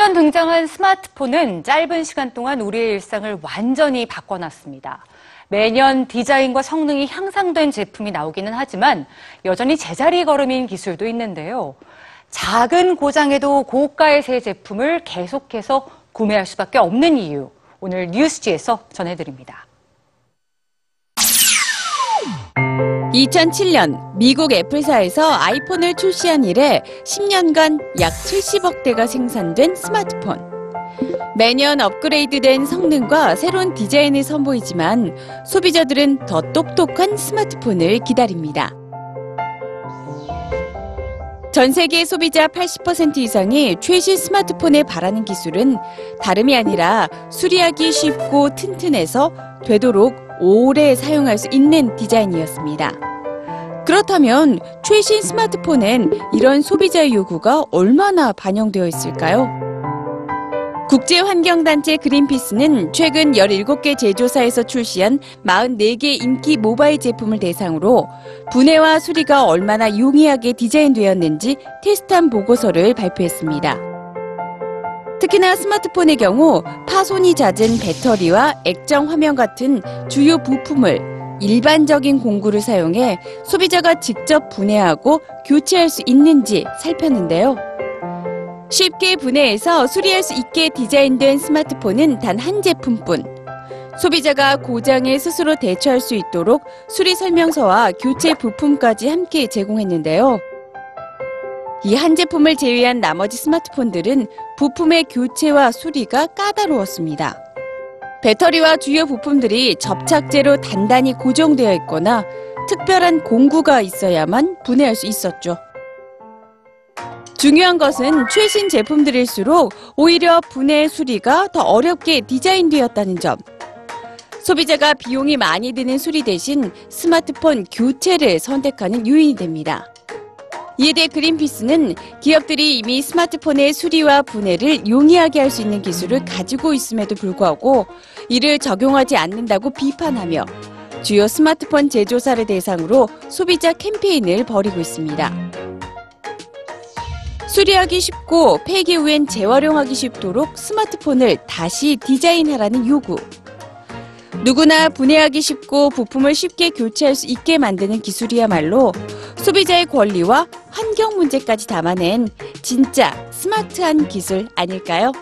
이번 등장한 스마트폰은 짧은 시간 동안 우리의 일상을 완전히 바꿔놨습니다. 매년 디자인과 성능이 향상된 제품이 나오기는 하지만 여전히 제자리 걸음인 기술도 있는데요. 작은 고장에도 고가의 새 제품을 계속해서 구매할 수밖에 없는 이유. 오늘 뉴스지에서 전해드립니다. 2007년 미국 애플사에서 아이폰을 출시한 이래 10년간 약 70억 대가 생산된 스마트폰. 매년 업그레이드된 성능과 새로운 디자인을 선보이지만 소비자들은 더 똑똑한 스마트폰을 기다립니다. 전 세계 소비자 80% 이상이 최신 스마트폰에 바라는 기술은 다름이 아니라 수리하기 쉽고 튼튼해서 되도록 오래 사용할 수 있는 디자인이었습니다. 그렇다면 최신 스마트폰엔 이런 소비자의 요구가 얼마나 반영되어 있을까요? 국제환경단체 그린피스는 최근 17개 제조사에서 출시한 44개 인기 모바일 제품을 대상으로 분해와 수리가 얼마나 용이하게 디자인되었는지 테스트한 보고서를 발표했습니다. 특히나 스마트폰의 경우 파손이 잦은 배터리와 액정 화면 같은 주요 부품을 일반적인 공구를 사용해 소비자가 직접 분해하고 교체할 수 있는지 살폈는데요. 쉽게 분해해서 수리할 수 있게 디자인된 스마트폰은 단 한 제품뿐. 소비자가 고장에 스스로 대처할 수 있도록 수리 설명서와 교체 부품까지 함께 제공했는데요. 이 한 제품을 제외한 나머지 스마트폰들은 부품의 교체와 수리가 까다로웠습니다. 배터리와 주요 부품들이 접착제로 단단히 고정되어 있거나 특별한 공구가 있어야만 분해할 수 있었죠. 중요한 것은 최신 제품들일수록 오히려 분해 수리가 더 어렵게 디자인되었다는 점. 소비자가 비용이 많이 드는 수리 대신 스마트폰 교체를 선택하는 요인이 됩니다. 이에 대해 그린피스는 기업들이 이미 스마트폰의 수리와 분해를 용이하게 할 수 있는 기술을 가지고 있음에도 불구하고 이를 적용하지 않는다고 비판하며 주요 스마트폰 제조사를 대상으로 소비자 캠페인을 벌이고 있습니다. 수리하기 쉽고 폐기 후엔 재활용하기 쉽도록 스마트폰을 다시 디자인하라는 요구. 누구나 분해하기 쉽고 부품을 쉽게 교체할 수 있게 만드는 기술이야말로 소비자의 권리와 환경 문제까지 담아낸 진짜 스마트한 기술 아닐까요?